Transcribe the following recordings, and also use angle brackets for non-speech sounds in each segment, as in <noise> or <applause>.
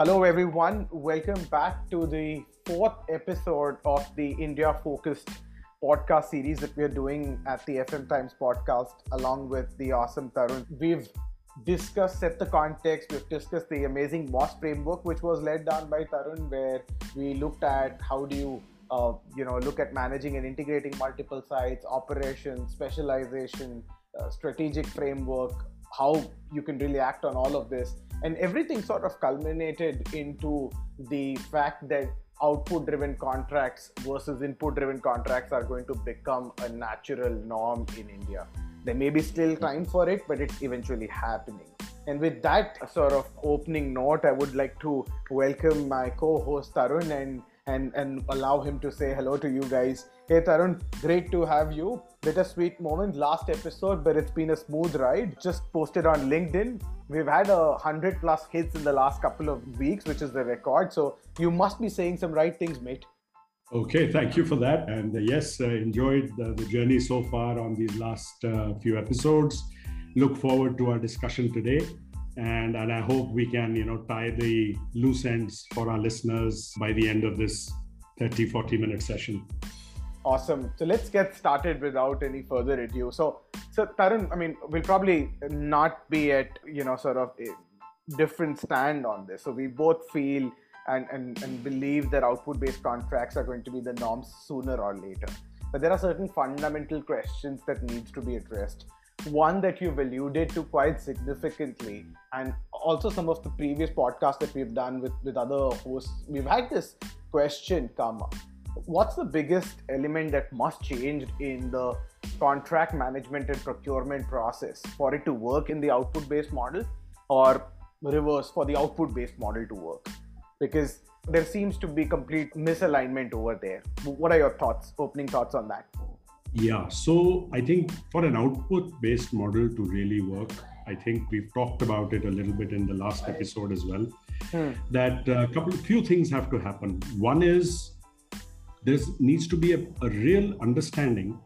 Hello, everyone. Welcome back to the fourth episode of the India focused podcast series that we're doing at the FM Times podcast, along with the awesome Tarun. We've discussed, set the context, we've discussed the amazing MOS framework, which was led down by Tarun, where we looked at how do you uh, you know look at managing and integrating multiple sites operations specialization uh, strategic framework how you can really act on all of this and everything sort of culminated into the fact that output driven contracts versus input driven contracts are going to become a natural norm in India. There may be still time for it, but it's eventually happening. And with that sort of opening note, I would like to welcome my co host Tarun and and and allow him to say hello to you guys. Hey Tarun, great to have you. Bittersweet moment last episode, but it's been a smooth ride. Just posted on LinkedIn. We've had a hundred plus hits in the last couple of weeks, which is the record. So you must be saying some right things, mate. Okay, thank you for that. And uh, yes, uh, enjoyed the, the, journey so far on these last uh, few episodes. Look forward to our discussion today and and I hope we can you know tie the loose ends for our listeners by the end of this 30 40 minute session. Awesome. So let's get started without any further ado. So so Tarun, I mean, we'll probably not be at you know sort of a different stand on this. So we both feel and, and, and believe that output based contracts are going to be the norms sooner or later. But there are certain fundamental questions that needs to be addressed one that you've alluded to quite significantly and also some of the previous podcasts that we've done with, with other hosts we've had this question come up. What's the biggest element that must change in the contract management and procurement process for it to work in the output based model or reverse for the output based model to work? Because there seems to be complete misalignment over there. What are your thoughts opening thoughts on that yeah, so I think for an output based model to really work, I think we've talked about it a little bit in the last episode as well. Hmm. That a uh, couple of few things have to happen. One is there needs to be a, a real understanding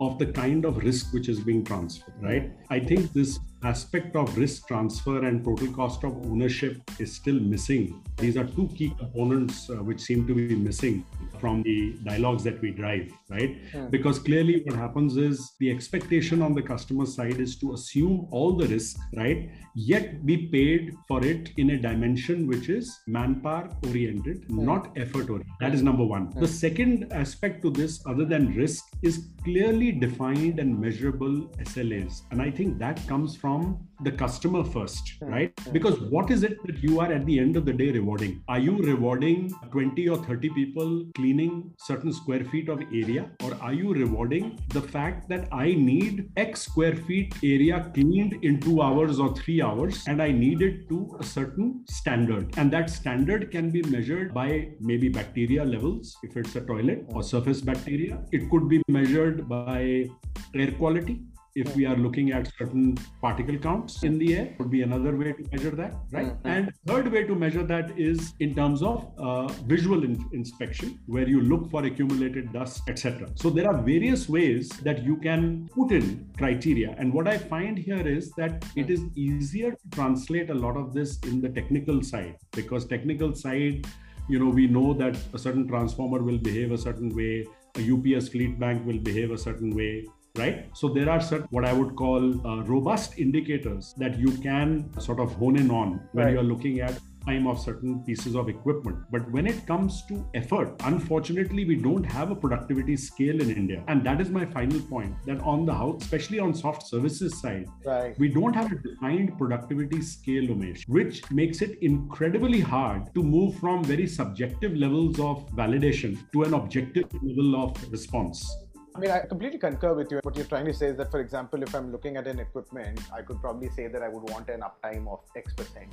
of the kind of risk which is being transferred, right? I think this aspect of risk transfer and total cost of ownership is still missing. These are two key components uh, which seem to be missing from the dialogues that we drive, right? Yeah. Hmm. Because clearly what happens is the expectation on the customer side is to assume all the risk, right? Yet be paid for it in a dimension which is manpower oriented, yeah. Hmm. not effort oriented. That is number one. Yeah. The hmm. second aspect to this, other than risk, is clearly defined and measurable SLAs. And I think that comes from the customer first, hmm. right? Hmm. Because what is it that you are at the end of the day rewarding? Are you rewarding 20 or 30 people cleaning certain square feet of area? Or are you rewarding the fact that I need X square feet area cleaned in two hours or three hours and I need it to a certain standard? And that standard can be measured by maybe bacteria levels, if it's a toilet, or surface bacteria. It could be measured by air quality. If we are looking at certain particle counts in the air would be another way to measure that right? Mm-hmm. and third way to measure that is in terms of uh, visual in- inspection where you look for accumulated dust etc so there are various ways that you can put in criteria. And what i find here is that it is easier to translate a lot of this in the technical side because technical side you know we know that a certain transformer will behave a certain way a ups fleet bank will behave a certain way right? So there are certain what I would call uh, robust indicators that you can sort of hone in on when right. you are looking at time of certain pieces of equipment. But when it comes to effort, unfortunately, we don't have a productivity scale in India. And that is my final point that on the house, especially on soft services side, right. we don't have a defined productivity scale, Umesh, which makes it incredibly hard to move from very subjective levels of validation to an objective level of response. I mean, I completely concur with you. What you're trying to say is that, for example, if I'm looking at an equipment, I could probably say that I would want an uptime of X percent.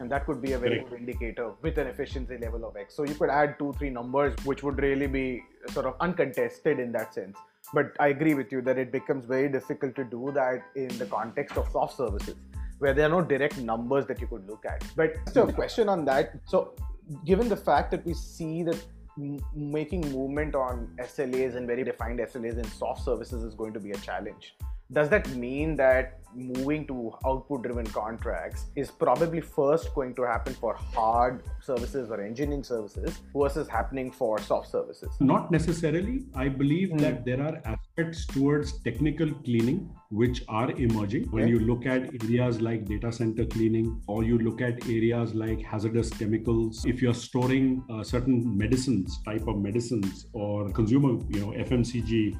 And that could be a very good indicator with an efficiency level of X. So you could add two, three numbers, which would really be sort of uncontested in that sense. But I agree with you that it becomes very difficult to do that in the context of soft services, where there are no direct numbers that you could look at. But so a question on that. So given the fact that we see that making movement on SLAs and very defined SLAs in soft services is going to be a challenge. does that mean that moving to output driven contracts is probably first going to happen for hard services or engineering services versus happening for soft services? Not necessarily. I believe mm. that there are aspects towards technical cleaning which are emerging. When okay. you look at areas like data center cleaning, or you look at areas like hazardous chemicals, if you're storing uh, certain medicines, type of medicines, or consumer, you know, FMCG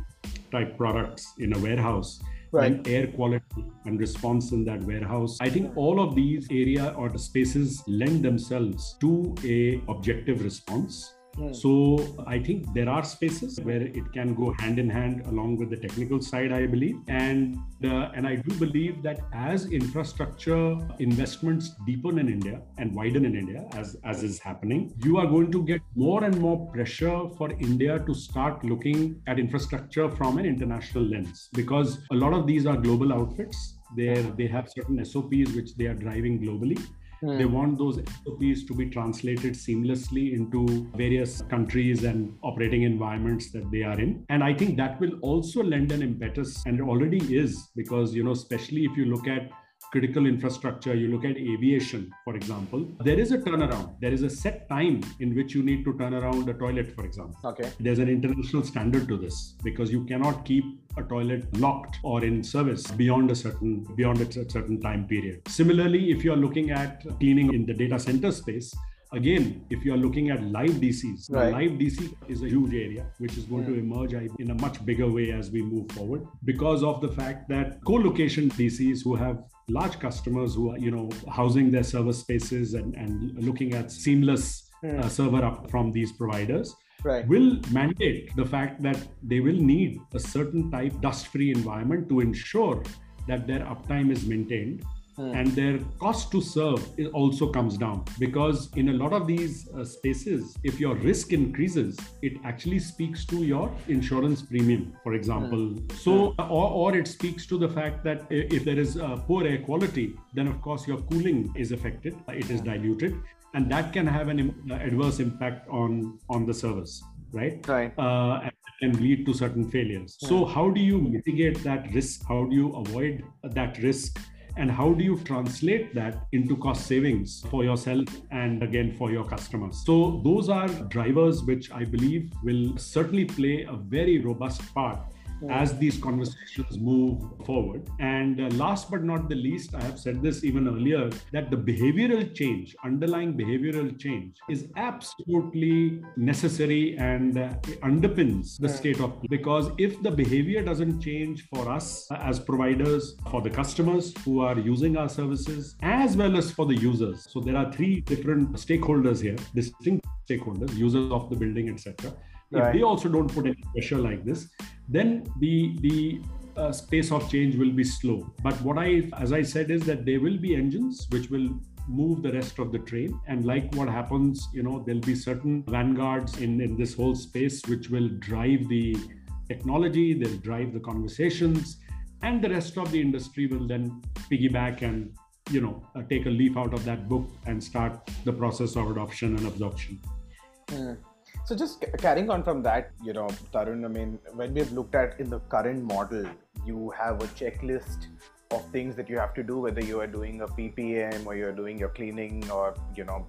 type products in a warehouse, right. and air quality and response in that warehouse. I think all of these area or the spaces lend themselves to a objective response Hmm. So I think there are spaces where it can go hand in hand along with the technical side, I believe, and uh, and I do believe that as infrastructure investments deepen in India and widen in India, as as is happening, you are going to get more and more pressure for India to start looking at infrastructure from an international lens because a lot of these are global outfits. They they have certain SOPs which they are driving globally Mm. They want those SOPs to be translated seamlessly into various countries and operating environments that they are in. And I think that will also lend an impetus, and it already is, because, you know, especially if you look at critical infrastructure, you look at aviation, for example, there is a turnaround. There is a set time in which you need to turn around a toilet, for example. Okay. There's an international standard to this because you cannot keep a toilet locked or in service beyond a certain beyond a certain time period. Similarly, if you are looking at cleaning in the data center space, Again, if you are looking at live DCs, right. live DC is a huge area which is going yeah. to hmm. emerge in a much bigger way as we move forward because of the fact that co-location DCs who have large customers who are, you know, housing their server spaces and, and looking at seamless yeah. uh, server up from these providers. Right. will mandate the fact that they will need a certain type dust free environment to ensure that their uptime is maintained Hmm. and their cost to serve also comes down because in a lot of these uh, spaces if your risk increases it actually speaks to your insurance premium for example mm. so hmm. or, or it speaks to the fact that if there is uh, poor air quality then of course your cooling is affected it is hmm. diluted and that can have an uh, adverse impact on on the service right right uh, and can lead to certain failures so how do you mitigate that risk how do you avoid that risk and how do you translate that into cost savings for yourself and again for your customers? So those are drivers which i believe will certainly play a very robust part as these conversations move forward. And uh, last but not the least, I have said this even earlier that the behavioral change, underlying behavioral change, is absolutely necessary and uh, underpins the state of because if the behavior doesn't change for us as providers, for the customers who are using our services, as well as for the users. So there are three different stakeholders here, distinct stakeholders, users of the building, etc if they also don't put any pressure like this then the the uh, space of change will be slow. But what i as i said is that there will be engines which will move the rest of the train. And like what happens you know there'll be certain vanguards in in this whole space which will drive the technology they'll drive the conversations and the rest of the industry will then piggyback and you know uh, take a leaf out of that book and start the process of adoption and absorption. Mm. So just carrying on from that, you know, Tarun, I mean, when we've looked at in the current model, you have a checklist of things that you have to do, whether you are doing a PPM or you're doing your cleaning or, you know,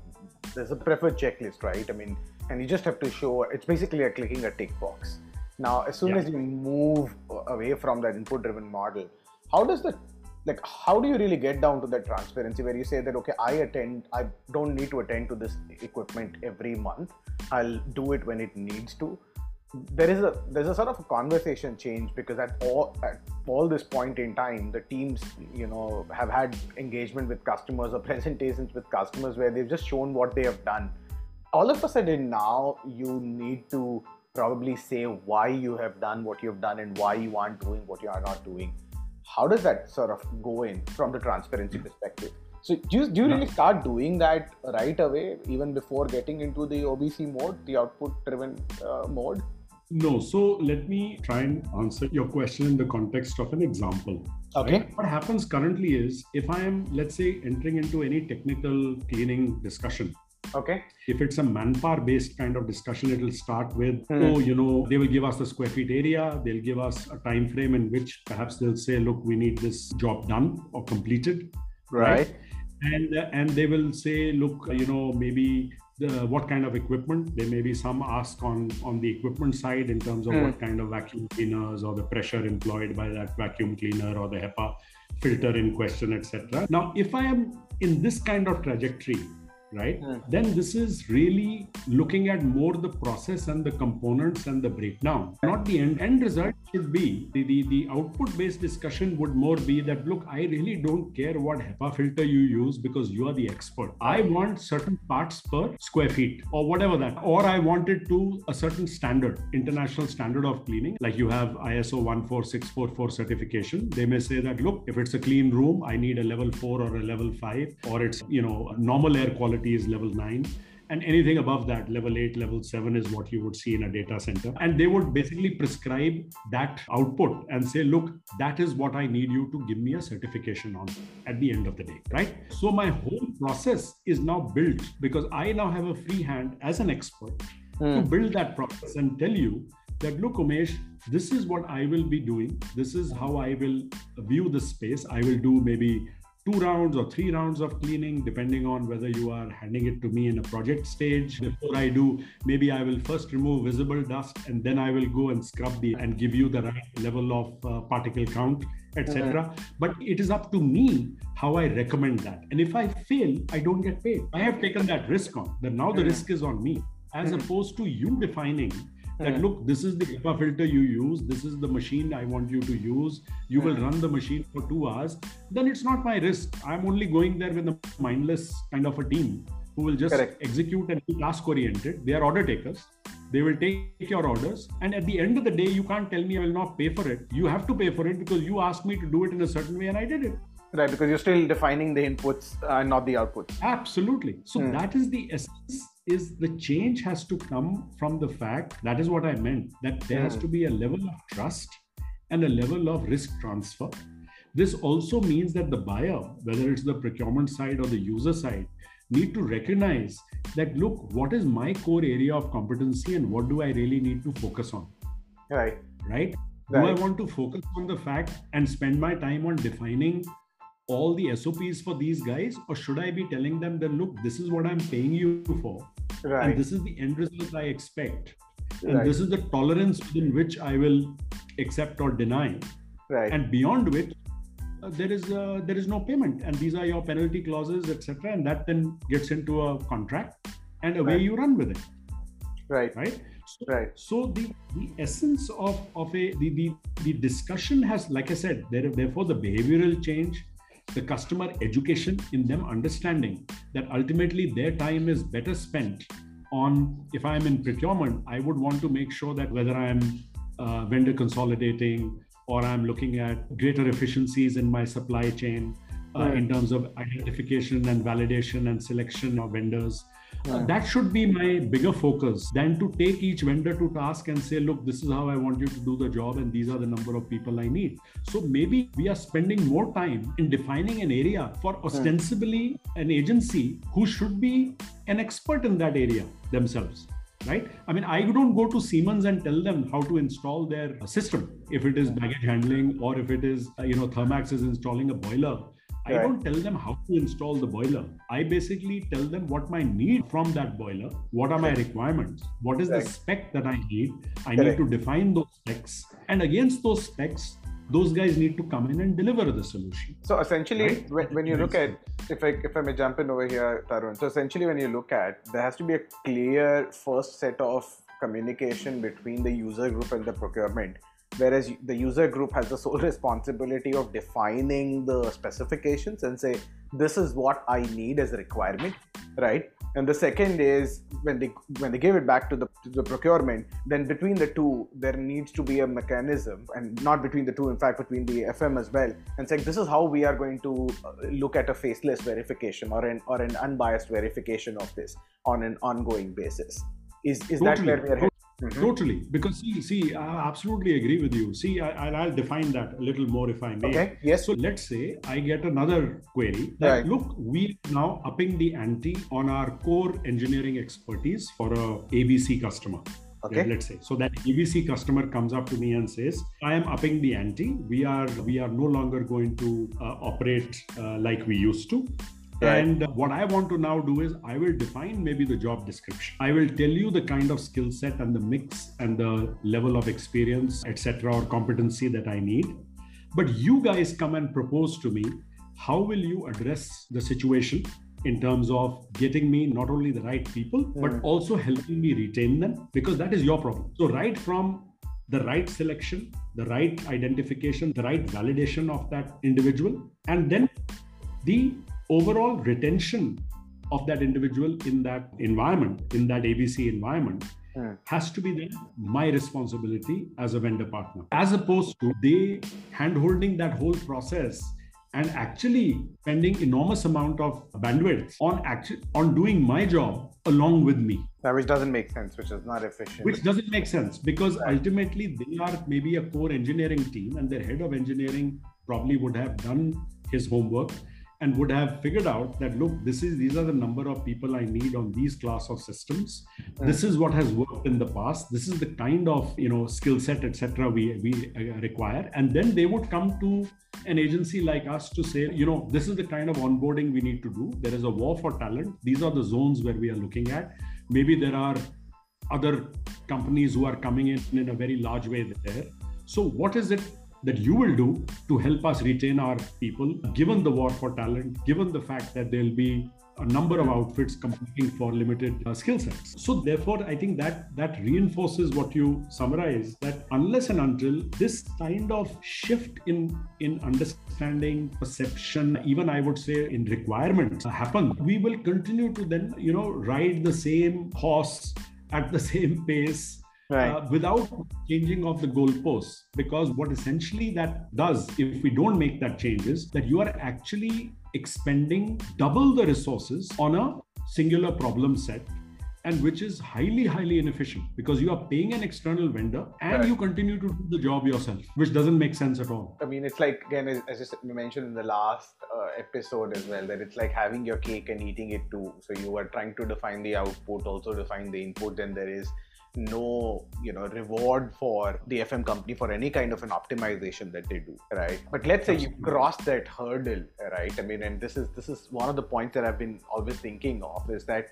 there's a preferred checklist, right? I mean, and you just have to show, it's basically a clicking a tick box. Now, as soon yeah. as you move away from that input driven model, how does the like how do you really get down to that transparency where you say that okay i attend i don't need to attend to this equipment every month. I'll do it when it needs to. There is a there's a sort of a conversation change because at all at all this point in time the teams you know have had engagement with customers or <laughs> presentations with customers where they've just shown what they have done. All of a sudden now you need to probably say why you have done what you've done and why you aren't doing what you are not doing how does that sort of go in from the transparency perspective? So do you, do you really start doing that right away, even before getting into the OBC mode, the output driven uh, mode? No. So let me try and answer your question in the context of an example. Okay. Right? What happens currently is if I am, let's say, entering into any technical cleaning discussion, Okay. If it's a manpower based kind of discussion, it'll start with, hmm. oh, you know, they will give us the square feet area, they'll give us a time frame in which perhaps they'll say, look, we need this job done or completed. Right. right? And and they will say, look, you know, maybe the, what kind of equipment. There may be some ask on on the equipment side in terms of mm. what kind of vacuum cleaners or the pressure employed by that vacuum cleaner or the HEPA filter in question, etc. Now, if I am in this kind of trajectory, right? Mm. then this is really looking at more the process and the components and the breakdown. Not the end end result should be the, the, the output based discussion would more be that look i really don't care what hepa filter you use because you are the expert. I want certain parts per square feet or whatever that or i want it to a certain standard international standard of cleaning. Like you have iso 14644 certification. They may say that look if it's a clean room i need a level 4 or a level 5 or it's you know normal air quality quality is level 9 and anything above that level 8 level 7 is what you would see in a data center. And they would basically prescribe that output and say look that is what i need you to give me a certification on at the end of the day right? So my whole process is now built because i now have a free hand as an expert mm. to build that process and tell you that look umesh this is what i will be doing. This is how i will view the space. I will do maybe two rounds or three rounds of cleaning, depending on whether you are handing it to me in a project stage. Before I do, maybe I will first remove visible dust and then I will go and scrub the and give you the right level of uh, particle count, etc. Mm-hmm. But it is up to me how I recommend that. And if I fail, I don't get paid. I have taken that risk on. That now the mm-hmm. risk is on me, as mm-hmm. opposed to you defining that hmm. look this is the HEPA filter you use this is the machine i want you to use. You will hmm. run the machine for 2 hours then it's not my risk. I'm only going there with a mindless kind of a team who will just Correct. execute and be task oriented. They are order takers. They will take your orders. And at the end of the day you can't tell me i will not pay for it. You have to pay for it because you asked me to do it in a certain way and i did it. Right because you're still defining the inputs and not the outputs. Absolutely. So mm. that is the essence is the change has to come from the fact that is what I meant that there has hmm. to be a level of trust and a level of risk transfer. This also means that the buyer, whether it's the procurement side or the user side, need to recognize that look, what is my core area of competency and what do I really need to focus on? Right. Right. Right. Do I want to focus on the fact and spend my time on defining all the SOPs for these guys, or should I be telling them that look, this is what I'm paying you for, right. and this is the end result I expect, and right. this is the tolerance within which I will accept or deny, right. and beyond which uh, there is uh, there is no payment, and these are your penalty clauses, etc., and that then gets into a contract, and away right. you run with it, right? Right. So, right. So the the essence of of a the the, the discussion has, like I said, there, therefore the behavioral change the customer education in them understanding that ultimately their time is better spent on if i'm in procurement i would want to make sure that whether i'm uh, vendor consolidating or i'm looking at greater efficiencies in my supply chain uh, right. in terms of identification and validation and selection of vendors uh, that should be my bigger focus than to take each vendor to task and say, look, this is how I want you to do the job, and these are the number of people I need. So maybe we are spending more time in defining an area for ostensibly an agency who should be an expert in that area themselves right? I mean, I don't go to Siemens and tell them how to install their system. If it is baggage handling or if it is, you know, Thermax is installing a boiler, I right. don't tell them how to install the boiler. I basically tell them what my need from that boiler, what are my requirements, what is right. the spec that I need. I Correct. need to define those specs, and against those specs, those guys need to come in and deliver the solution. So essentially, right? when, when you look at, if I if I may jump in over here, Tarun. So essentially, when you look at, there has to be a clear first set of communication between the user group and the procurement whereas the user group has the sole <laughs> responsibility of defining the specifications and say this is what i need as a requirement right? And the second is when they when they give it back to the, to the procurement then between the two there needs to be a mechanism and not between the two in fact between the fm as well and saying this is how we are going to uh, look at a faceless verification or an or an unbiased verification of this on an ongoing basis. Is is totally. that where we are heading Mm-hmm. Totally, because see, see, I absolutely agree with you. See, I, will define that a little more if I may. Okay. Yes. So let's say I get another query. That, right. Look, we now upping the ante on our core engineering expertise for a ABC customer. Okay. Let's say so that ABC customer comes up to me and says, "I am upping the ante. We are we are no longer going to uh, operate uh, like we used to." Right. And what I want to now do is I will define maybe the job description. I will tell you the kind of skill set and the mix and the level of experience, etc., or competency that I need. But you guys come and propose to me how will you address the situation in terms of getting me not only the right people, mm. but also helping me retain them because that is your problem. So, right from the right selection, the right identification, the right validation of that individual, and then the overall retention of that individual in that environment, in that ABC environment, mm. has to be then my responsibility as a vendor partner, as opposed to they handholding that whole process and actually spending enormous amount of bandwidth on actually on doing my job along with me. That which doesn't make sense which is not efficient. Which doesn't make sense because ultimately they are maybe a core engineering team and their head of engineering probably would have done his homework and would have figured out that look this is these are the number of people i need on these class of systems. This is what has worked in the past. This is the kind of you know skill set etc we we uh, require. And then they would come to an agency like us to say you know this is the kind of onboarding we need to do. There is a war for talent. These are the zones where we are looking at. Maybe there are other companies who are coming in in a very large way there. So what is it that you will do to help us retain our people, given the war for talent, given the fact that there'll be a number of outfits competing for limited uh, skill sets. So therefore, I think that that reinforces what you summarize that unless and until this kind of shift in in understanding, perception, even I would say in requirements happen, we will continue to then you know ride the same horse at the <laughs> same pace right. uh, without changing of the goalposts. Because what essentially that does, if we don't make that change, is that you are actually expending double the resources on a singular problem set and which is highly highly inefficient because you are paying an external vendor and right. you continue to do the job yourself which doesn't make sense at all i mean it's like again as you mentioned in the last uh, episode as well that it's like having your cake and eating it too so you are trying to define the output also define the input then there is no you know reward for the fm company for any kind of an optimization that they do right? But let's say you cross that hurdle right? I mean and this is this is one of the points that i've been always thinking of is that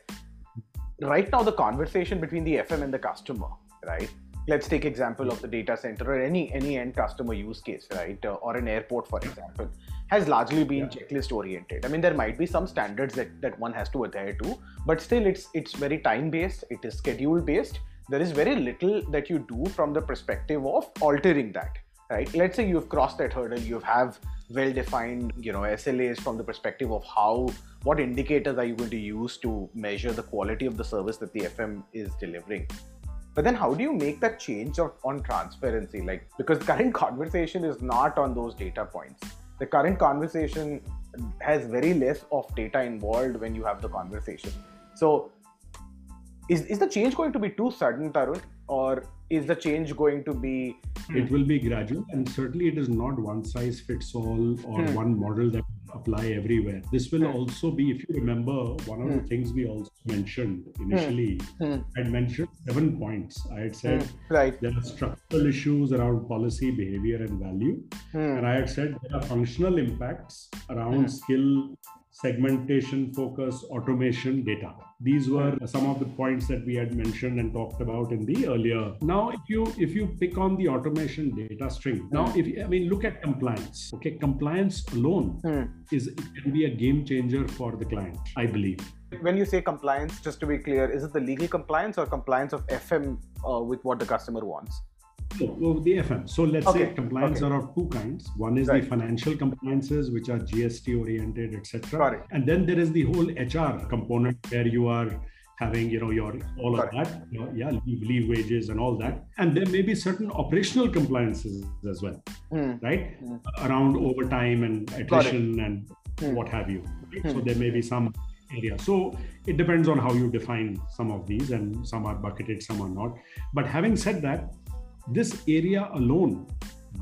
right now the conversation between the fm and the customer right? Let's take example of the data center or any any end customer use case right? Uh, or an airport for example has largely been yeah. checklist oriented. I mean there might be some standards that that one has to adhere to but still it's it's very time based it is schedule based there is very little that you do from the perspective of altering that right? Let's say you've crossed that hurdle you have well defined you know slas from the perspective of how what indicators are you going to use to measure the quality of the service that the fm is delivering? But then how do you make that change of, on transparency? Like because current <laughs> conversation is not on those data points. The current conversation has very less of data involved when you have the conversation. So is, is the change going to be too sudden, Tarun? Or is the change going to be it will be gradual and certainly it is not one size fits all or hmm. one model that apply everywhere this will hmm. also be if you remember one of hmm. the things we also mentioned initially hmm. hmm. i had mentioned seven points i had said hmm. right there are structural issues around policy behavior and value and i had said there are functional impacts around skill segmentation focus automation data. These were some of the points that we had mentioned and talked about in the earlier. Now if you if you pick on the automation data string now if i mean look at compliance okay? Compliance alone mm. is can be a game changer for the client i believe. When you say compliance just to be clear is it the legal compliance or compliance of fm uh, with what the customer wants so, the FM. So let's okay. say compliance okay. are of two kinds. One is right. the financial compliances, which are GST oriented, etc. And then there is the whole HR component where you are having you know your all of that you know, yeah leave, leave wages and all that and there may be certain operational compliances as well mm. right mm. around overtime and attrition and mm. what have you right? so hmm. there may be some area. So it depends on how you define some of these, and some are bucketed, some are not. But having said that, this area alone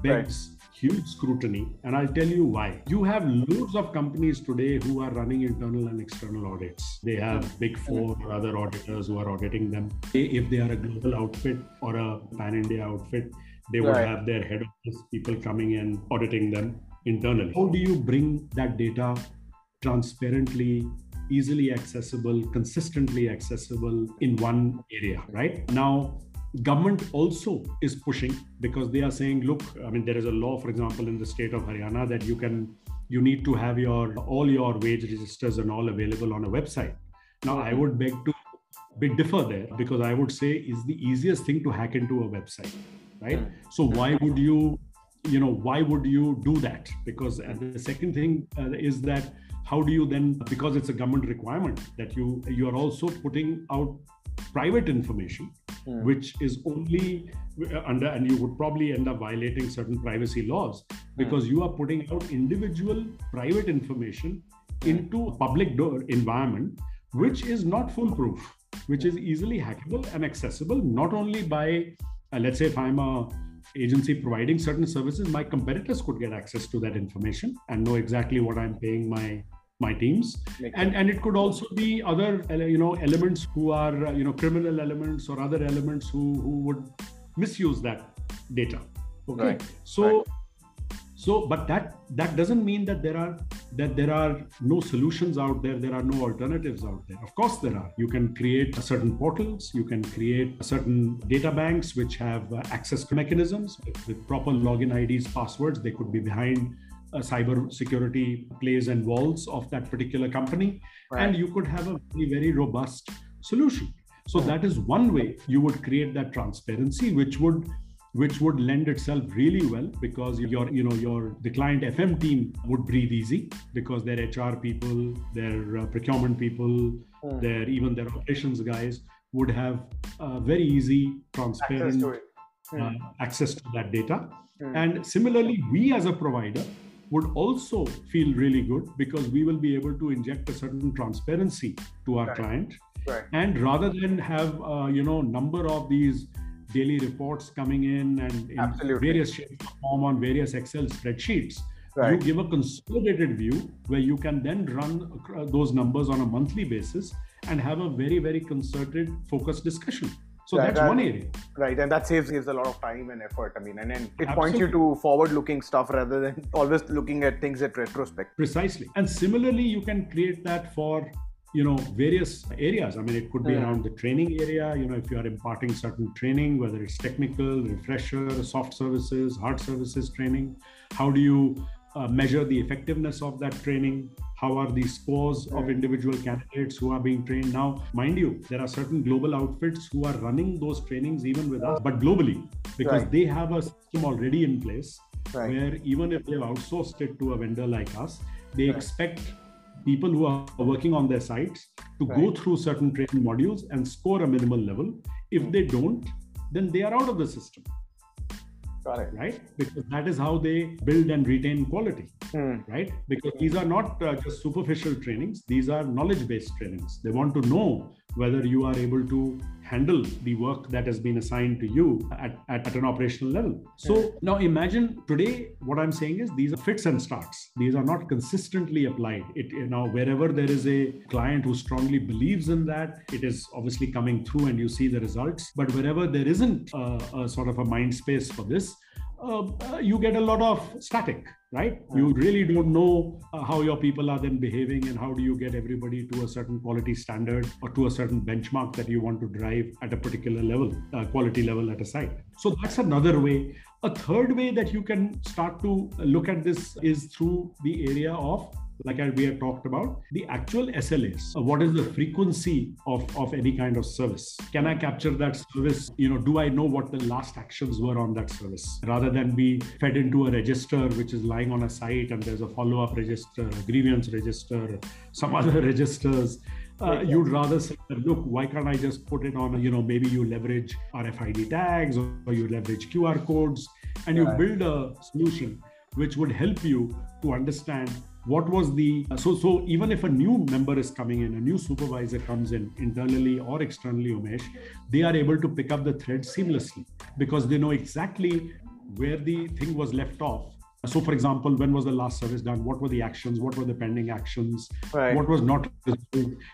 begs right. huge scrutiny, and I'll tell you why. You have loads of companies today who are running internal and external audits. They have big four or other auditors who are auditing them. If they are a global outfit or a pan India outfit, they would right. have their head office people coming in auditing them internally. How do you bring that data transparently easily accessible, consistently accessible in one area, right? Now, government also is pushing because they are saying, look, I mean, there is a law, for example, in the state of Haryana that you can you need to have your all your wage registers and all available on a website. Now, I would beg to be differ there because I would say is the easiest thing to hack into a website, right? Hmm. So why would you, you know, why would you do that? Because the second thing uh, is that how do you then because it's a government requirement that you you are also putting out private information mm. which is only uh, under and you would probably end up violating certain privacy laws because mm. you are putting out individual private information mm. into a public door environment which is not foolproof which is easily hackable and accessible not only by uh, let's say if i'm a agency providing certain services my competitors could get access to that information and know exactly what i'm paying my my teams. And and it could also be other you know elements who are you know criminal elements or other elements who who would misuse that data. Okay? Right. so right. so but that that doesn't mean that there are that there are no solutions out there. There are no alternatives out there. Of course there are. You can create certain portals. You can create certain data banks which have uh, access mechanisms with proper login ids passwords. They could be behind uh, cyber security plays and walls of that particular company right. and you could have a very very robust solution so that is one way you would create that transparency which would which would lend itself really well because your you know your the client fm team would breathe easy because their hr people their uh, procurement people mm. their even their operations guys would have uh, very easy transparent access to, mm. access to that data mm. and similarly we as a provider would also feel really good because we will be able to inject a certain transparency to our right. client right. and rather than have uh, you know number of these daily reports coming in and in Absolutely. various shapes form on various excel spreadsheets right. you give a consolidated view where you can then run those numbers on a monthly basis and have a very very concerted focused discussion so that's one area. Right, and that saves saves a lot of time and effort. I mean, and then it Absolutely. points you to forward-looking stuff rather than <laughs> always looking at things at retrospect. Precisely, and similarly, you can create that for you know various areas i mean it could be yeah. around the training area you know if you are imparting certain training whether it's technical refresher soft services hard services training how do you uh, measure the effectiveness of that training? How are the scores of individual candidates who are being trained? Now mind you there are certain global outfits who are running those trainings even with us but globally because right. they have a system already in place right. where even if they've outsourced it to a vendor like us they right. expect people who are working on their sites to go through certain training modules and score a minimal level. If they don't then they are out of the system Correct. Right? Because that is how they build and retain quality. Hmm. Right? Because these are not uh, just superficial trainings, these are knowledge based trainings. They want to know whether you are able to handle the work that has been assigned to you at, at, at an operational level. So now imagine today, what I'm saying is these are fits and starts. These are not consistently applied. It you know wherever there is a client who strongly believes in that, it is obviously coming through and you see the results. But wherever there isn't a, a sort of a mind space for this, uh, uh, you get a lot of static, right? You really don't know uh, how your people are then behaving and how do you get everybody to a certain quality standard or to a certain benchmark that you want to drive at a particular level, uh, quality level at a site. So that's another way. A third way that you can start to look at this is through the area of like we have talked about, the actual SLAs. Uh, what is the frequency of, of any kind of service? Can I capture that service? You know, do I know what the last actions were on that service? Rather than be fed into a register which is lying on a site and there's a follow-up register, a grievance register, some <laughs> other registers. Uh, you'd rather say, look, why can't I just put it on, you know, maybe you leverage RFID tags or you leverage QR codes and you build a solution which would help you to understand what was the uh, so so even if a new member is coming in a new supervisor comes in internally or externally umesh they are able to pick up the thread seamlessly because they know exactly where the thing was left off. Uh, so for example when was the last service done? What were the actions? What were the pending actions? Right. what was not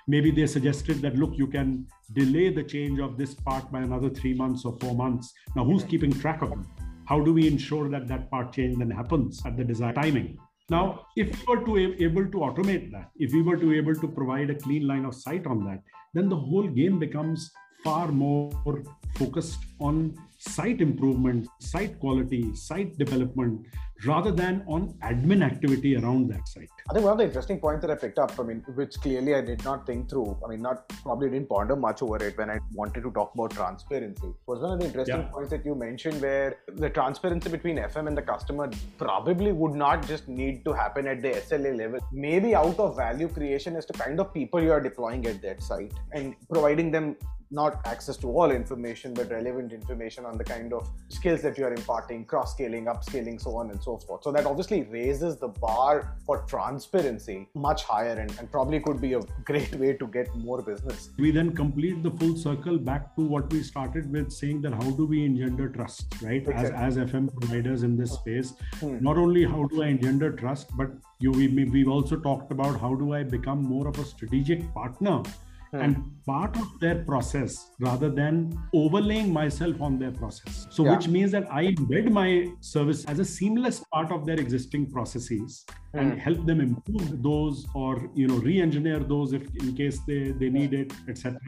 maybe they suggested that look you can delay the change of this part by another 3 months or 4 months. Now who's keeping track of it? How do we ensure that that part change then happens at the desired timing now, if we were to able to automate that, if we were to able to provide a clean line of sight on that, then the whole game becomes far more focused on site improvement, site quality, site development, rather than on admin activity around that site. I think one of the interesting points that I picked up, I mean, which clearly I did not think through, I mean, not probably didn't ponder much over it when I wanted to talk about transparency, was one of the interesting yeah. points that you mentioned where the transparency between FM and the customer probably would not just need to happen at the SLA level. Maybe out of value creation as to kind of people you are deploying at that site and providing them not access to all information, but relevant information on the kind of skills that you are imparting, cross scaling, upscaling, so on and so forth. So that obviously raises the bar for transparency much higher and, and probably could be a great way to get more business. We then complete the full circle back to what we started with saying that how do we engender trust, right? Exactly. As, as FM providers in this space, hmm. not only how do I engender trust, but you we, we've also talked about how do I become more of a strategic partner hmm. and part of their process rather than overlaying myself on their process. So, yeah. which means that I embed my service as a seamless part of their existing processes hmm. and help them improve those or you know re-engineer those if in case they, they need it, etc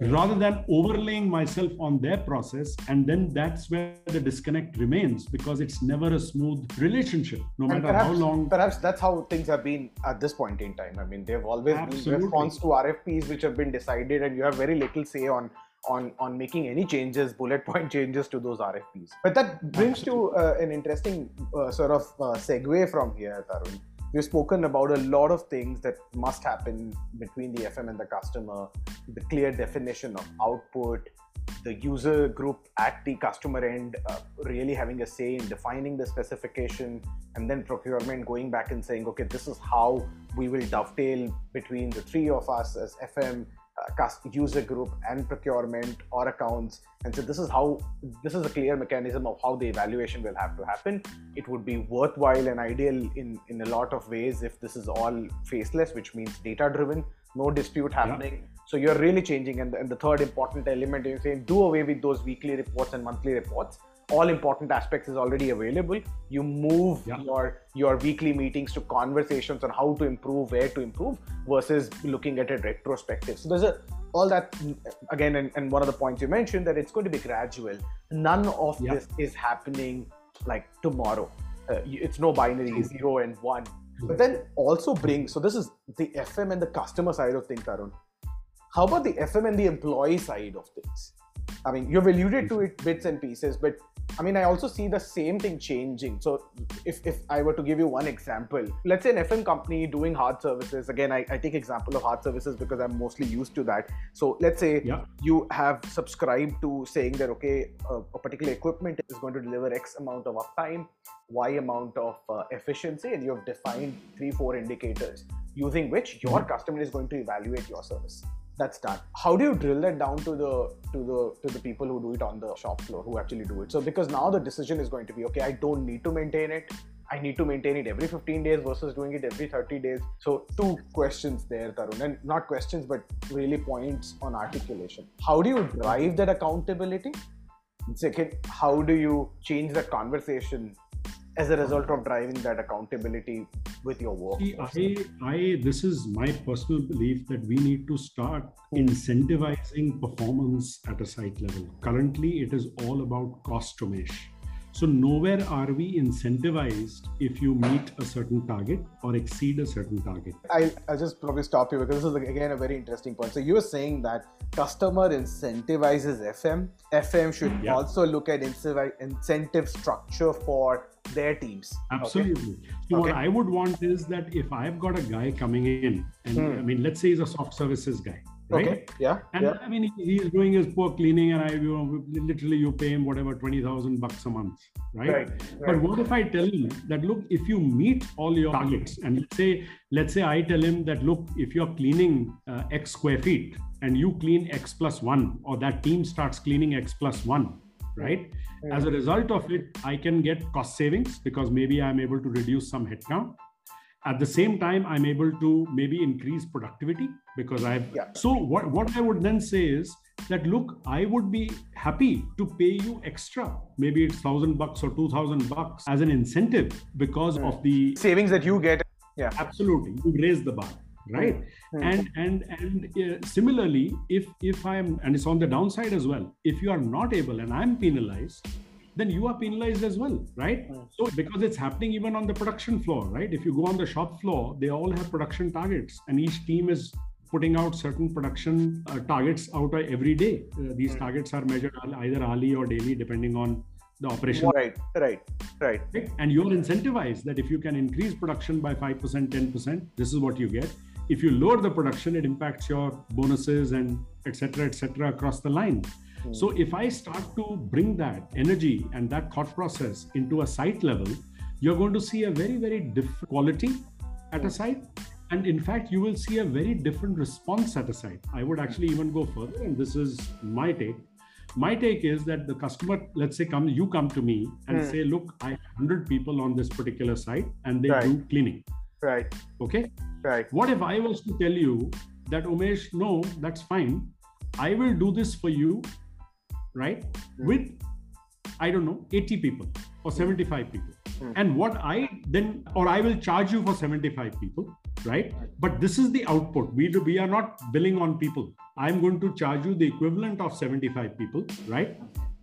rather than overlaying myself on their process and then that's where the disconnect remains because it's never a smooth relationship no and matter perhaps, how long perhaps that's how things have been at this point in time i mean they've always Absolutely. been response to rfps which have been decided and you have very little say on on on making any changes bullet point <laughs> changes to those rfps but that brings Absolutely. to uh, an interesting uh, sort of uh, segue from here tarun We've spoken about a lot of things that must happen between the FM and the customer, the clear definition of output, the user group at the customer end uh, really having a say in defining the specification, and then procurement going back and saying, okay, this is how we will dovetail between the three of us as FM Uh, user group and procurement or accounts. And so this is how this is a clear mechanism of how the evaluation will have to happen. It would be worthwhile and ideal in in a lot of ways if this is all faceless which means data driven no dispute happening. Yeah. so you're really changing. And, and the third important element is saying do away with those weekly reports and monthly reports all important aspects is already available you move yeah. your your weekly meetings to conversations on how to improve where to improve versus looking at it retrospective. So there's a all that again and, and one of the points you mentioned that it's going to be gradual. None of yeah. this is happening like tomorrow. Uh, it's no binary zero and one. But then also bring so this is the fm and the customer side of things Tarun. How about the fm and the employee side of things? I mean, you've alluded to it bits and pieces, but I mean, I also see the same thing changing. So, if, if I were to give you one example, let's say an FM company doing hard services. Again, I, I take example of hard services because I'm mostly used to that. So, let's say yeah. you have subscribed to saying that okay, a, a, particular equipment is going to deliver X amount of uptime, Y amount of uh, efficiency, and you have defined three, four indicators using which your mm-hmm. customer is going to evaluate your service that's done how do you drill that down to the to the to the people who do it on the shop floor who actually do it so because now the decision is going to be okay i don't need to maintain it I need to maintain it every 15 days versus doing it every 30 days. So, two questions there, Tarun, and not questions, but really points on articulation. How do you drive that accountability? Second, how do you change that conversation as a result of driving that accountability with your work? I, I, this is my personal belief that we need to start hmm. incentivizing performance at a site level. Currently, it is all about cost to mesh. So nowhere are we incentivized if you meet a certain target or exceed a certain target. I, I'll just probably stop you because this is again a very interesting point. So you were saying that customer incentivizes FM. FM should yeah. also look at incentive structure for their teams. Absolutely. Okay? So okay. what I would want is that if I've got a guy coming in, and hmm. I mean, let's say he's a soft services guy, right? Okay. Yeah. And yeah. I mean, he's doing his poor cleaning, and I, you know, literally you pay him whatever twenty thousand bucks a month, right? Right. But what if I tell him that look, if you meet all your targets, and let's say, let's say I tell him that look, if you're cleaning uh, X square feet and you clean X plus one, or that team starts cleaning X plus one, right? As a result of it, I can get cost savings because maybe I'm able to reduce some headcount. At the same time, I'm able to maybe increase productivity because I've. Yeah. So what what I would then say is that look, I would be happy to pay you extra. Maybe it's thousand bucks or two thousand bucks as an incentive because Hmm. of the savings that you get. Yeah. absolutely you raise the bar right Hmm. and and and uh, similarly if if i'm and it's on the downside as well if you are not able and i'm penalized then you are penalized as well right Hmm. so because it's happening even on the production floor right if you go on the shop floor they all have production targets and each team is putting out certain production uh, targets out every day uh, these Hmm. targets are measured either hourly or daily depending on the operation Right. Right. Right. right? And you're incentivized that if you can increase production by 5%, 10%, this is what you get. If you lower the production, it impacts your bonuses and etc. etc. across the line. Hmm. So if I start to bring that energy and that thought process into a site level, you're going to see a very, very different quality at a site. And in fact, you will see a very different response at a site. I would actually even go further, and this is my take my take is that the customer let's say come you come to me and Hmm. say look i have 100 people on this particular site and they Right. do cleaning Right. okay Right. what if i was to tell you that umesh no that's fine i will do this for you right Hmm. with i don't know 80 people or 75 people Hmm. and what i then or i will charge you for 75 people right? But this is the output. We do we are not billing on people. I'm going to charge you the equivalent of 75 people right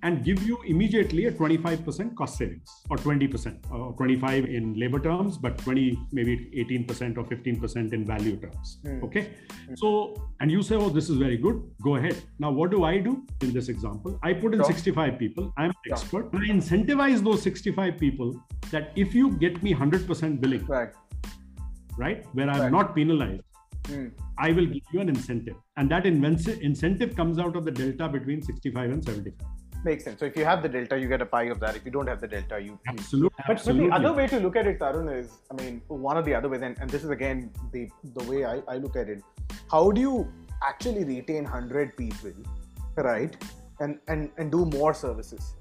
and give you immediately a 25% cost savings or 20% or 25 in labor terms but 20 maybe 18% or 15% in value terms Hmm. okay so and you say oh this is very good go ahead now what do i do in this example i put in Sure. 65 people i'm an expert and i incentivize those 65 people that if you get me 100% billing Right. right where i'm Right. not penalized Hmm. i will give you an incentive and that incentive comes out of the delta between 65 and 75 Makes sense. So if you have the delta, you get a pie of that. If you don't have the delta, you. absolutely But, but the other way to look at it, Tarun, is I mean, one of the other ways, and, and this is again the the way I, I look at it. How do you actually retain hundred people, right? And and and do more services.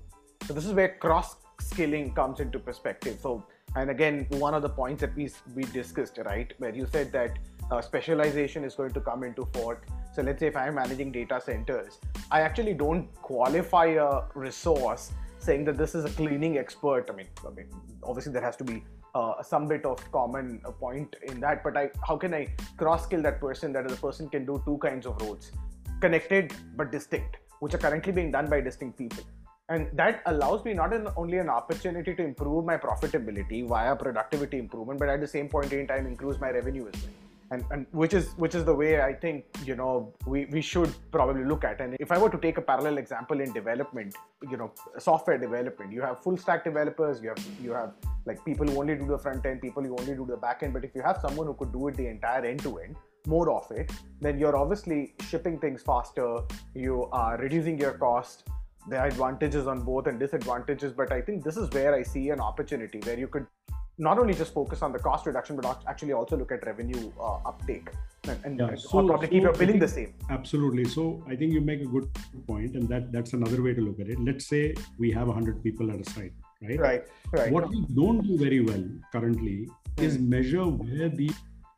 So this is where cross skilling comes into perspective. So and again, one of the points that we we discussed, right, where you said that uh, specialization is going to come into fort. So let's say if I'm managing data centers, I actually don't qualify a resource saying that this is a cleaning expert. I mean, I mean, obviously there has to be uh, some bit of common point in that. But I, how can I cross skill that person that the person can do two kinds of roles, connected but distinct, which are currently being done by distinct people. And that allows me not an, only an opportunity to improve my profitability via productivity improvement, but at the same point in time, increase my revenue as well. And, and which is which is the way I think you know we, we should probably look at. And if I were to take a parallel example in development, you know, software development, you have full stack developers, you have you have like people who only do the front end, people who only do the back end. But if you have someone who could do it the entire end to end, more of it, then you're obviously shipping things faster. You are reducing your cost. There are advantages on both and disadvantages, but I think this is where I see an opportunity where you could not only just focus on the cost reduction, but actually also look at revenue uh, uptake and, and, Yeah, and so- probably keep your billing the same. absolutely so i think you make a good point and that that's another way to look at it let's say we have 100 people at a site right Right, right. what we don't do very well currently is Hmm. measure where the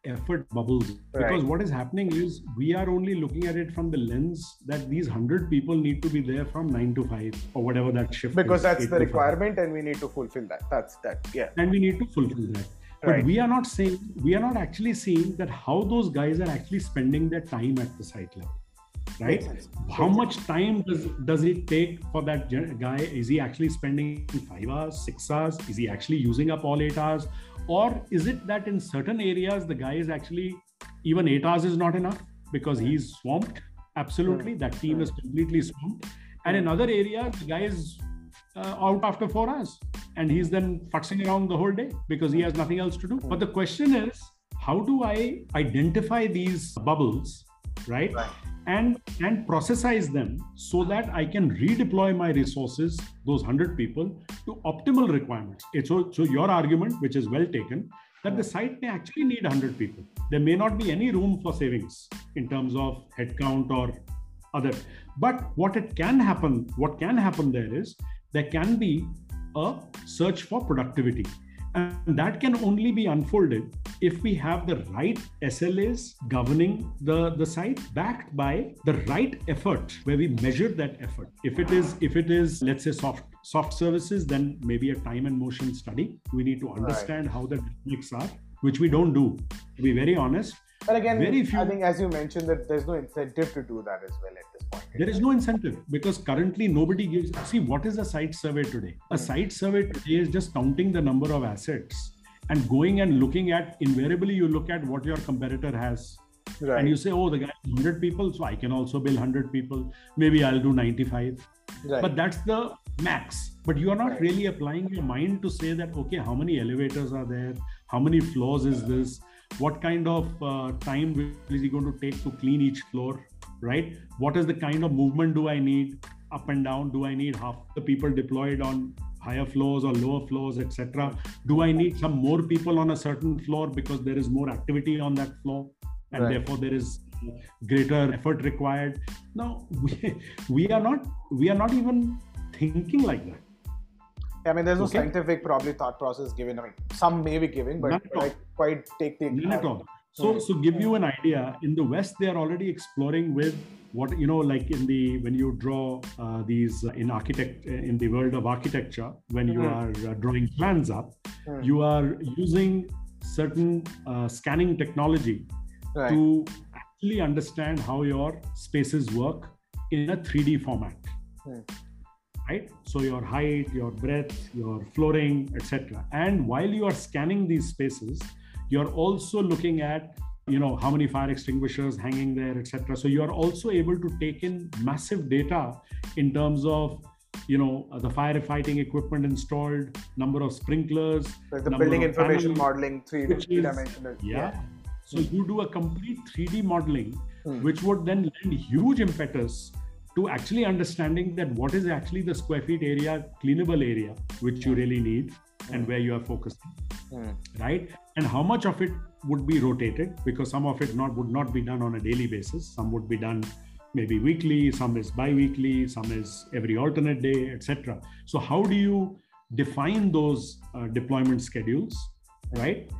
effort bubbles because what is happening is we are only looking at it from the lens that these 100 people need to be there from 9 to 5 or whatever that shift because is, that's the to 5. requirement and we need to fulfill that. That's that. Yeah. and we need to fulfill that but Right. we are not saying we are not actually seeing that how those guys are actually spending their time at the site level right how much time does does it take for that guy is he actually spending 5 hours 6 hours is he actually using up all 8 hours or is it that in certain areas the guy is actually even 8 hours is not enough because he's swamped? Absolutely. That team is completely swamped. And in other areas the guy is uh, out after 4 hours and he's then futzing around the whole day because he has nothing else to do. But the question is how do i identify these bubbles right? right? And and processize them so that I can redeploy my resources, those 100 people, to optimal requirements. It's so, so your argument, which is well taken, that the site may actually need 100 people. There may not be any room for savings in terms of headcount or other. But what it can happen, what can happen there is there can be a search for productivity. And that can only be unfolded if we have the right SLAs governing the, the site backed by the right effort where we measure that effort. If it is, if it is, let's say soft soft services, then maybe a time and motion study. We need to understand right. how the dynamics are, which we don't do. To be very honest, but again, very few, I think as you mentioned that there's no incentive to do that as well at this point. There is no incentive because currently nobody gives. See, what is a site survey today? A hmm. site survey today is just counting the number of assets and going and looking at. Invariably, you look at what your competitor has. Right. And you say, oh, the guy 100 people, so I can also bill 100 people. Maybe I'll do 95. Right. But that's the max. But you are not right. really applying your mind to say that, okay, how many elevators are there? How many floors is this? What kind of uh, time is he going to take to clean each floor right what is the kind of movement do i need up and down do i need half the people deployed on higher floors or lower floors etc do i need some more people on a certain floor because there is more activity on that floor and right. therefore there is greater effort required now we, we are not we are not even thinking like that I mean, there's no okay. scientific probably thought process given. I mean, some may be given, but I quite take the. None at all. So, so give you an idea. In the West, they are already exploring with what you know, like in the when you draw uh, these uh, in architect uh, in the world of architecture, when you mm-hmm. are uh, drawing plans up, mm. you are using certain uh, scanning technology right. to actually understand how your spaces work in a 3D format. Mm right? So your height, your breadth, your flooring, etc. And while you are scanning these spaces, you're also looking at you know how many fire extinguishers hanging there etc so you are also able to take in massive data in terms of you know the firefighting equipment installed number of sprinklers like the building information modeling three dimensional yeah. yeah. so you do a complete 3d modeling hmm. which would then lend huge impetus to actually understanding that what is actually the square feet area, cleanable area, which you really need and where you are focusing, mm. right? And how much of it would be rotated because some of it not would not be done on a daily basis. Some would be done maybe weekly, some is bi-weekly, some is every alternate day, etc. So how do you define those uh, deployment schedules, right?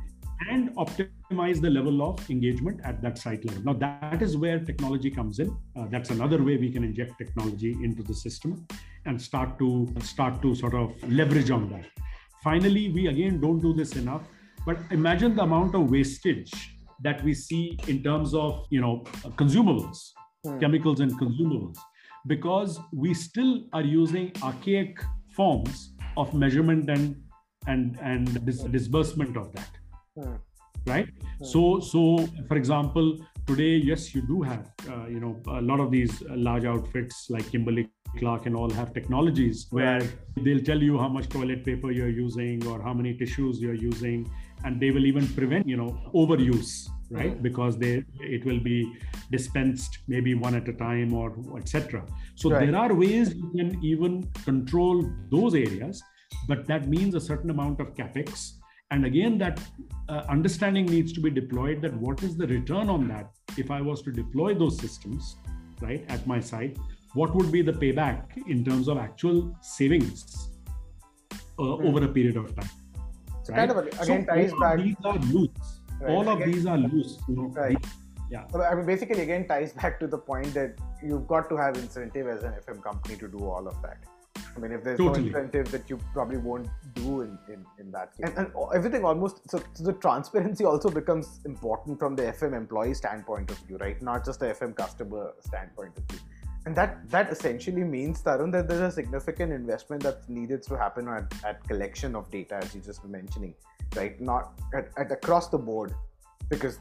and optimize the level of engagement at that site level. Now, that is where technology comes in. Uh, that's another way we can inject technology into the system and start to start to sort of leverage on that. Finally, we again don't do this enough, but imagine the amount of wastage that we see in terms of you know consumables, hmm. chemicals and consumables, because we still are using archaic forms of measurement and and and dis- disbursement of that Hmm. right hmm. so so for example today yes you do have uh, you know a lot of these large outfits like kimberly clark and all have technologies where they'll tell you how much toilet paper you're using or how many tissues you're using and they will even prevent you know overuse right? Because they it will be dispensed maybe one at a time or etc so right. there are ways you can even control those areas but that means a certain amount of capex. And again that uh, understanding needs to be deployed that what is the return on that? If i was to deploy those systems right at my site what would be the payback in terms of actual savings uh, mm. over a period of time so right? kind of again so ties back these are loose right. all of again, these are loose you know, right. yeah so I mean, basically again ties back to the point that you've got to have incentive as an fm company to do all of that I mean, if there's totally. no incentive that you probably won't do in, in, in that case. And, and everything almost, so, so, the transparency also becomes important from the FM employee standpoint of view, right? Not just the FM customer standpoint of view. And that, that essentially means, Tarun, that there's a significant investment that's needed to happen at, at collection of data, as you just were mentioning, right? Not at, at across the board, because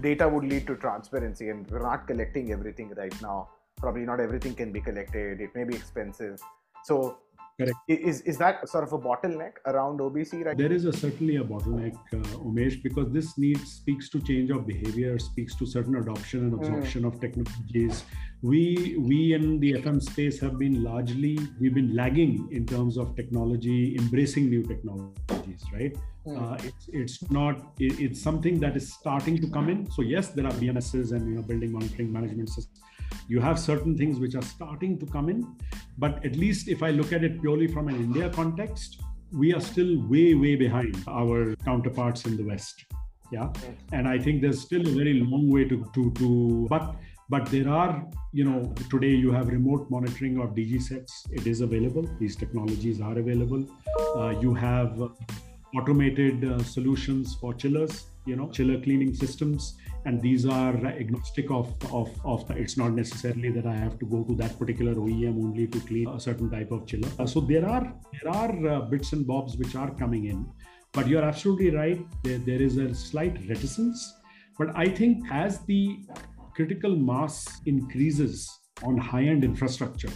data would lead to transparency, and we're not collecting everything right now. Probably not everything can be collected. It may be expensive so Correct. Is is that sort of a bottleneck around OBC right? There is a, certainly a bottleneck, uh, Umesh, because this needs speaks to change of behavior, speaks to certain adoption and hmm. absorption mm. of technologies. We we in the FM space have been largely we've been lagging in terms of technology, embracing new technologies, right? Mm. Uh, it's it's not it, it's something that is starting to come in. So yes, there are BMSs and you know building monitoring management systems you have certain things which are starting to come in but at least if i look at it purely from an india context we are still way way behind our counterparts in the west yeah and i think there's still a very long way to to to but but there are you know today you have remote monitoring of dg sets. It is available. These technologies are available. Uh, you have automated uh, solutions for chillers you know chiller cleaning systems. And these are agnostic of of of it's not necessarily that i have to go to that particular oem only to clean a certain type of chiller. Uh, so there are there are uh, bits and bobs which are coming in. But you're absolutely right. There, there is a slight reticence. But i think as the critical mass increases on high end infrastructure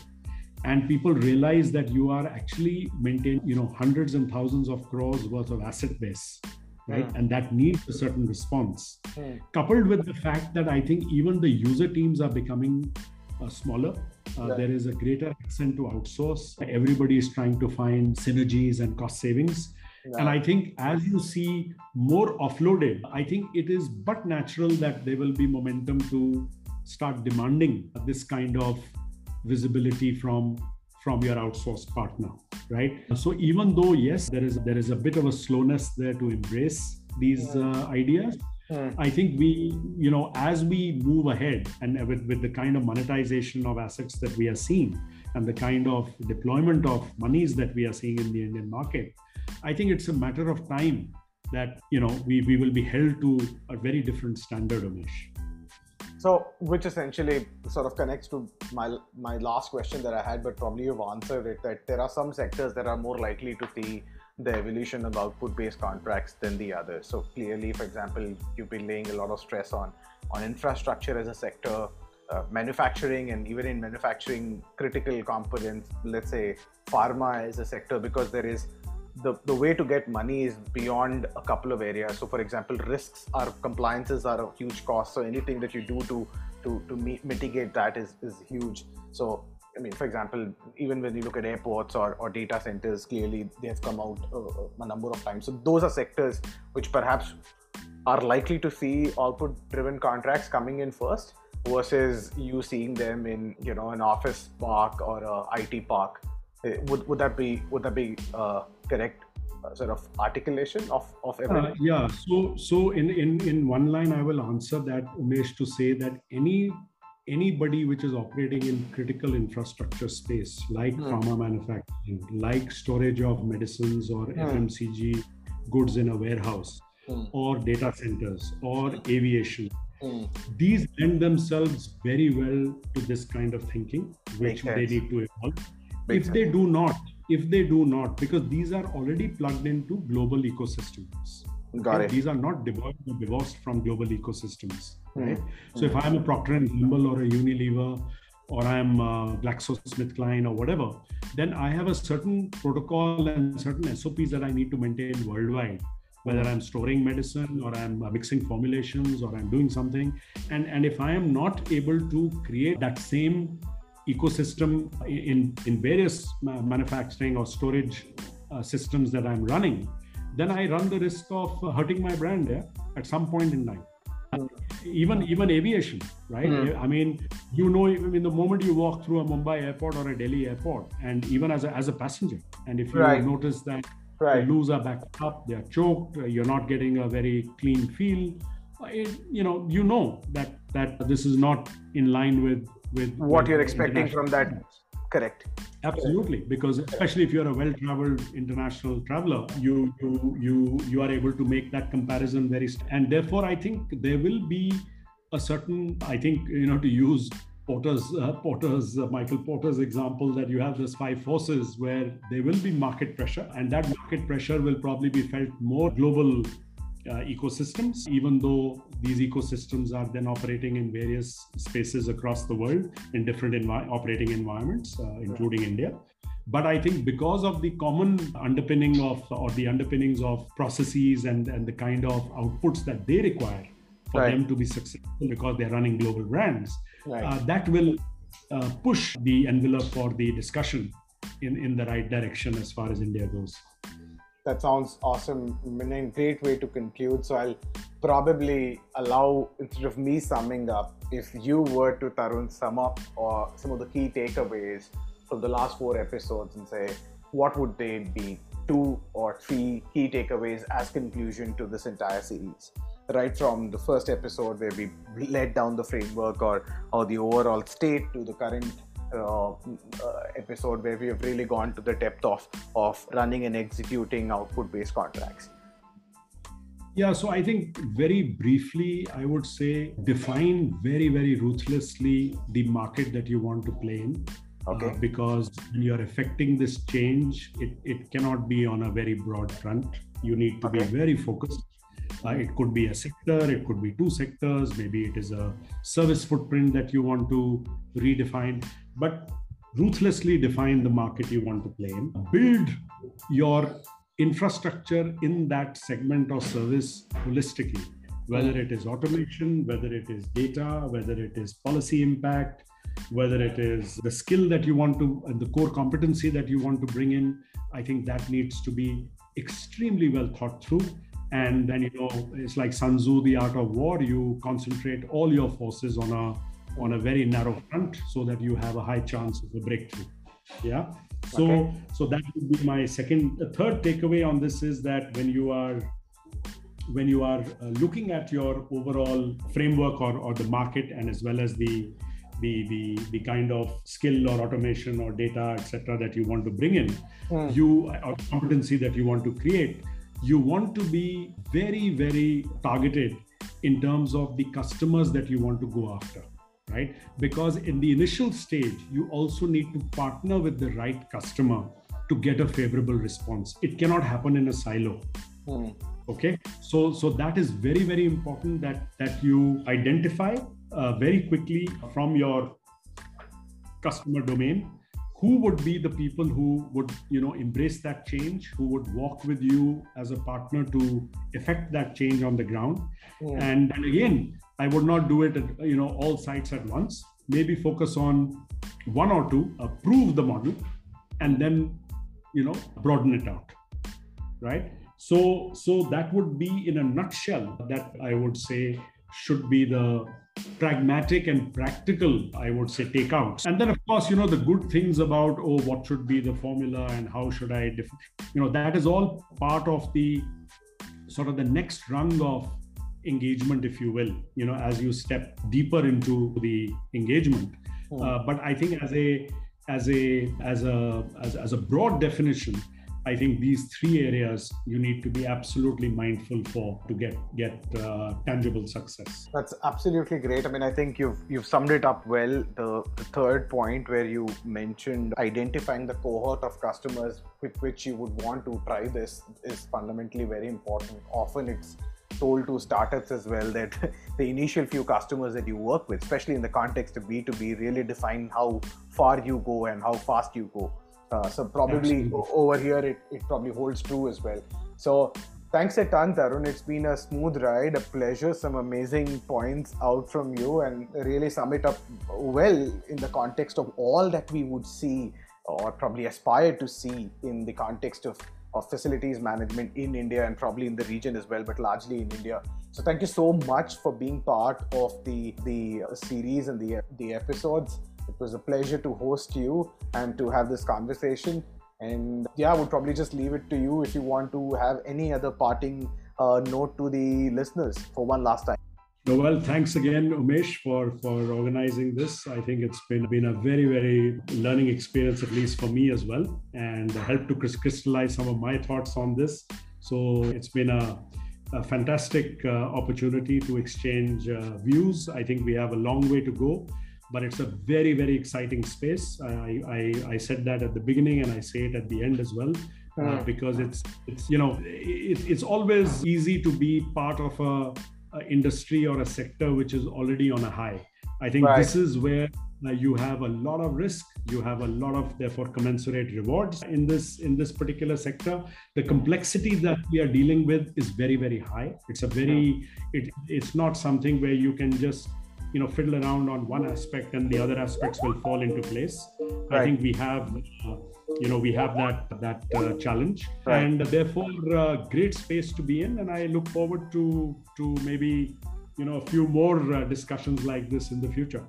and people realize that you are actually maintaining you know hundreds and thousands of crores worth of asset base right mm. and that needs a certain response mm. coupled with the fact that i think even the user teams are becoming uh, smaller uh, yeah. there is a greater accent to outsource everybody is trying to find synergies and cost savings yeah. and i think as you see more offloaded i think it is but natural that there will be momentum to start demanding this kind of visibility from from your outsourced partner right so even though yes there is there is a bit of a slowness there to embrace these uh, ideas hmm. I think we, you know, as we move ahead and with, with the kind of monetization of assets that we are seeing and the kind of deployment of monies that we are seeing in the Indian market, I think it's a matter of time that, you know, we, we will be held to a very different standard, Umesh. So, which essentially sort of connects to my my last question that I had, but probably you've answered it. That there are some sectors that are more likely to see the evolution of output-based contracts than the others. So clearly, for example, you've been laying a lot of stress on on infrastructure as a sector, uh, manufacturing, and even in manufacturing, critical components. Let's say pharma as a sector, because there is the, the way to get money is beyond a couple of areas. So, for example, risks are compliances are a huge cost. So, anything that you do to to to mitigate that is is huge. So, I mean, for example, even when you look at airports or, or data centers, clearly they have come out uh, a number of times. So, those are sectors which perhaps are likely to see output-driven contracts coming in first, versus you seeing them in you know an office park or a IT park. Eh, would would that be would that be uh, correct uh, sort of articulation of of everything? Uh, yeah. So so in in in one line, I will answer that Umesh to say that any anybody which is operating in critical infrastructure space like mm. pharma manufacturing like storage of medicines or mm. fmcg goods in a warehouse mm. or data centers or hmm. aviation hmm. these lend themselves very well to this kind of thinking which they need to evolve If sense. they do not if they do not, because these are already plugged into global ecosystems. Got it. These are not divorced from global ecosystems, hmm. right? Mm-hmm. So if I'm a Procter and Gamble or a Unilever, or I'm uh, GlaxoSmithKline or whatever, then I have a certain protocol and certain SOPs that I need to maintain worldwide. Whether I'm storing medicine or I'm mixing formulations or I'm doing something, and and if I am not able to create that same ecosystem in, in various manufacturing or storage uh, systems that I'm running, then I run the risk of hurting my brand yeah, at some point in time. Even even aviation, right? Mm. I mean, you know, in the moment you walk through a Mumbai airport or a Delhi airport, and even as a, as a passenger, and if you right. notice that right. the loos are backed up, they are choked, you're not getting a very clean feel, it, you know, you know that that this is not in line with with what with you're expecting from that. correct. Absolutely because especially if you're a well traveled international traveler you you you you are able to make that comparison very st- and therefore i think there will be a certain i think you know to use Porter's, uh, Porter's, uh, Michael Porter's example that you have those five forces where there will be market pressure, and that market pressure will probably be felt more global uh, ecosystems, even though these ecosystems are then operating in various spaces across the world in different envi- operating environments, uh, including India. but I think because of the common underpinning of or the underpinnings of processes and, and the kind of outputs that they require for right. them to be successful because they're running global brands, right. uh, that will uh, push the envelope for the discussion in, in the right direction as far as India goes. That sounds awesome. Mean, a great way to conclude. So I'll probably allow, instead of me summing up, if you were to Tarun sum up or some of the key takeaways from the last four episodes and say what would they be two or three key takeaways as conclusion to this entire series right from the first episode where we led down the framework or or the overall state to the current uh, uh, episode where we have really gone to the depth of of running and executing output based contracts yeah, so I think very briefly, I would say define very, very ruthlessly the market that you want to play in. Uh, okay. Uh, because when you're affecting this change, it, it cannot be on a very broad front. You need to okay. be very focused. Uh, it could be a sector, it could be two sectors, maybe it is a service footprint that you want to redefine, but ruthlessly define the market you want to play in. Build your infrastructure in that segment or service holistically, whether it is automation, whether it is data, whether it is policy impact, whether it is the skill that you want to and the core competency that you want to bring in. I think that needs to be extremely well thought through. And then you know it's like Sun Tzu, the art of war. You concentrate all your forces on a on a very narrow front so that you have a high chance of a breakthrough. Yeah. So, okay. so that would be my second. The third takeaway on this is that when you are when you are uh, looking at your overall framework or, or the market and as well as the the, the the kind of skill or automation or data etc that you want to bring in mm. you or competency that you want to create you want to be very very targeted in terms of the customers that you want to go after right? Because in the initial stage, you also need to partner with the right customer to get a favorable response. It cannot happen in a silo. Hmm. Okay, so so that is very very important that that you identify uh, very quickly from your customer domain who would be the people who would you know embrace that change who would walk with you as a partner to effect that change on the ground mm. and, and again I would not do it at you know all sites at once. Maybe focus on one or two, uh, prove the model, and then you know broaden it out, right? So so that would be in a nutshell that I would say should be the pragmatic and practical i would say takeouts and then of course you know the good things about oh what should be the formula and how should i def- you know that is all part of the sort of the next rung of engagement if you will you know as you step deeper into the engagement hmm. uh, but i think as a as a as a as, as a broad definition I think these three areas you need to be absolutely mindful for to get get uh, tangible success. That's absolutely great. I mean, I think you've you've summed it up well. The, the third point where you mentioned identifying the cohort of customers with which you would want to try this is fundamentally very important. Often it's told to startups as well that <laughs> the initial few customers that you work with, especially in the context of B2B, really define how far you go and how fast you go. Uh, so probably over here it, it probably holds true as well. So thanks a ton, Tarun. It's been a smooth ride, a pleasure, some amazing points out from you, and really sum it up well in the context of all that we would see or probably aspire to see in the context of of facilities management in India and probably in the region as well, but largely in India. So thank you so much for being part of the the series and the the episodes. It was a pleasure to host you and to have this conversation. And yeah, I would probably just leave it to you if you want to have any other parting uh, note to the listeners for one last time. Well, thanks again, Umesh, for, for organizing this. I think it's been, been a very, very learning experience, at least for me as well, and helped to crystallize some of my thoughts on this. So it's been a, a fantastic uh, opportunity to exchange uh, views. I think we have a long way to go, but it's a very, very exciting space. I, I, I said that at the beginning and I say it at the end as well. Uh, hmm. because it's it's you know it, it's always easy to be part of a industry or a sector which is already on a high. I think right. this is where uh, you have a lot of risk you have a lot of therefore commensurate rewards in this in this particular sector the complexity that we are dealing with is very very high it's a very it, it's not something where you can just you know fiddle around on one aspect and the other aspects will fall into place right. i think we have uh, you know we have that that uh, challenge. Right. and therefore uh, great space to be in. And i look forward to to maybe you know a few more uh, discussions like this in the future.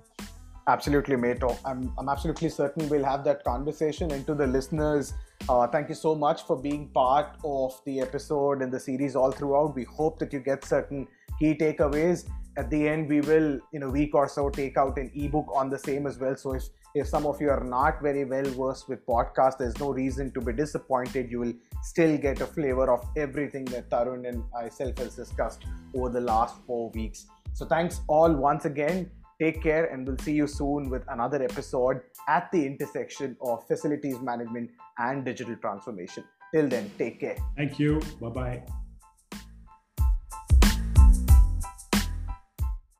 Absolutely mate oh, i'm, I'm absolutely certain we'll have that conversation. And to the listeners uh, thank you so much for being part of the episode and the series all throughout. We hope that you get certain key takeaways. At the end we will in a week or so take out an ebook on the same as well. So if if some of you are not very well versed with podcast there's no reason to be disappointed. You will still get a flavor of everything that tarun and myself has discussed over the last four weeks. So thanks all once again. Take care and we'll see you soon with another episode at the intersection of facilities management and digital transformation. Till then take care. Thank you. Bye bye